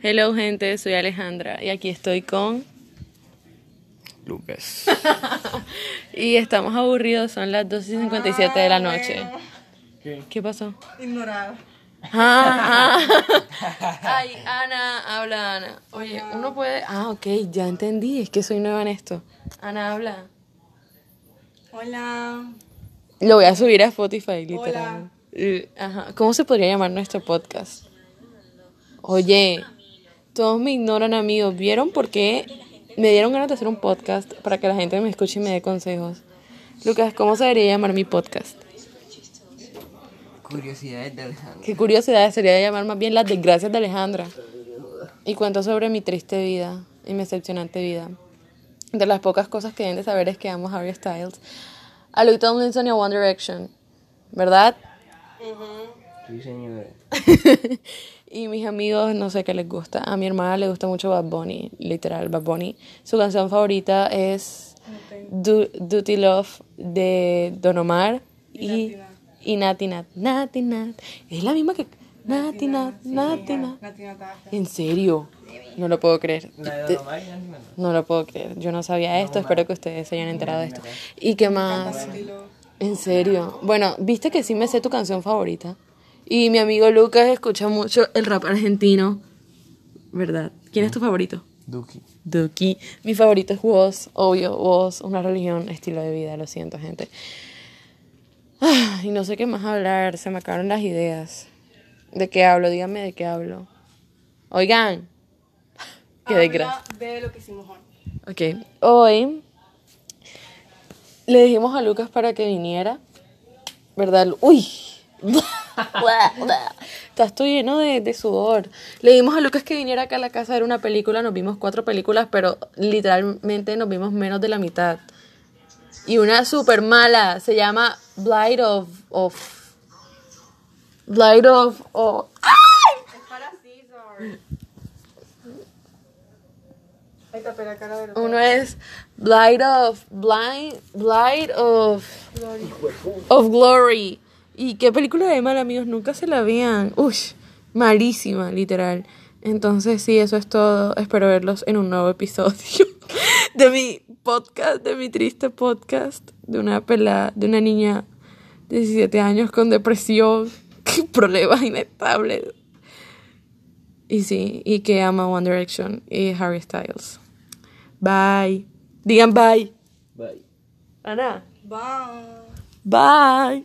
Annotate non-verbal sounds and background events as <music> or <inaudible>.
Hello gente, soy Alejandra y aquí estoy con... Lucas. <laughs> y estamos aburridos, son las 2 y 57 de la noche. ¿Qué, pasó? Ignorada. Ah, ah. <laughs> Ay, Ana, habla Ana. Oye, uno puede... Ah, ok, ya entendí, es que soy nueva en esto. Ana, habla. Hola. Lo voy a subir a Spotify, literal. Eh, Ajá. ¿Cómo se podría llamar nuestro podcast? Oye, todos me ignoran, amigos. ¿Vieron por qué me dieron ganas de hacer un podcast para que la gente me escuche y me dé consejos? Lucas, ¿cómo se debería llamar mi podcast? Curiosidades de Alejandra. Qué curiosidad sería llamar más bien las desgracias de Alejandra. Y cuento sobre mi triste vida y mi excepcionante vida. De las pocas cosas que deben de saber es que amo a Harry Styles, a Louis Tomlinson y a One Direction. ¿Verdad? Sí, señora. <laughs> y mis amigos, no sé qué les gusta. A mi hermana le gusta mucho Bad Bunny, literal, Bad Bunny. Su canción favorita es Du- Duty Love de Don Omar y, y Nati Nat. Nati Nat. Es la misma que. Nati Nat, Nati Nat. ¿En serio? No lo puedo creer. No lo puedo creer. Yo no sabía esto. Espero que ustedes se hayan enterado de esto. ¿Y qué más? En serio. Bueno, viste que sí me sé tu canción favorita. Y mi amigo Lucas escucha mucho el rap argentino. ¿Verdad? ¿Quién es tu favorito? Duki. Duki. Mi favorito es Woz, obvio. Woz, una religión, estilo de vida. Lo siento, gente. Ah, y no sé qué más hablar. Se me acabaron las ideas. ¿De qué hablo? Díganme de qué hablo. Oigan. Qué desgracia. De lo que hicimos hoy. Ok, hoy le dijimos a Lucas para que viniera, ¿verdad? Uy, <laughs> <laughs> estás todo lleno de, de sudor. Le dijimos a Lucas que viniera acá a la casa a ver una película, nos vimos cuatro películas, pero literalmente nos vimos menos de la mitad. Y una súper mala, se llama Blight of... of Blight of... of los Uno es Blight of Blind Blight of of Glory. ¿Y qué película de mal, amigos? Nunca se la vean. Uy, malísima, literal. Entonces, sí, eso es todo. Espero verlos en un nuevo episodio <laughs> de mi podcast, de mi triste podcast, de una pelada, de una niña de 17 años con depresión, <laughs> problemas inestables. Y sí, y que ama One Direction y Harry Styles. Bye. Digan bye. Bye. Ana. Bye. Bye.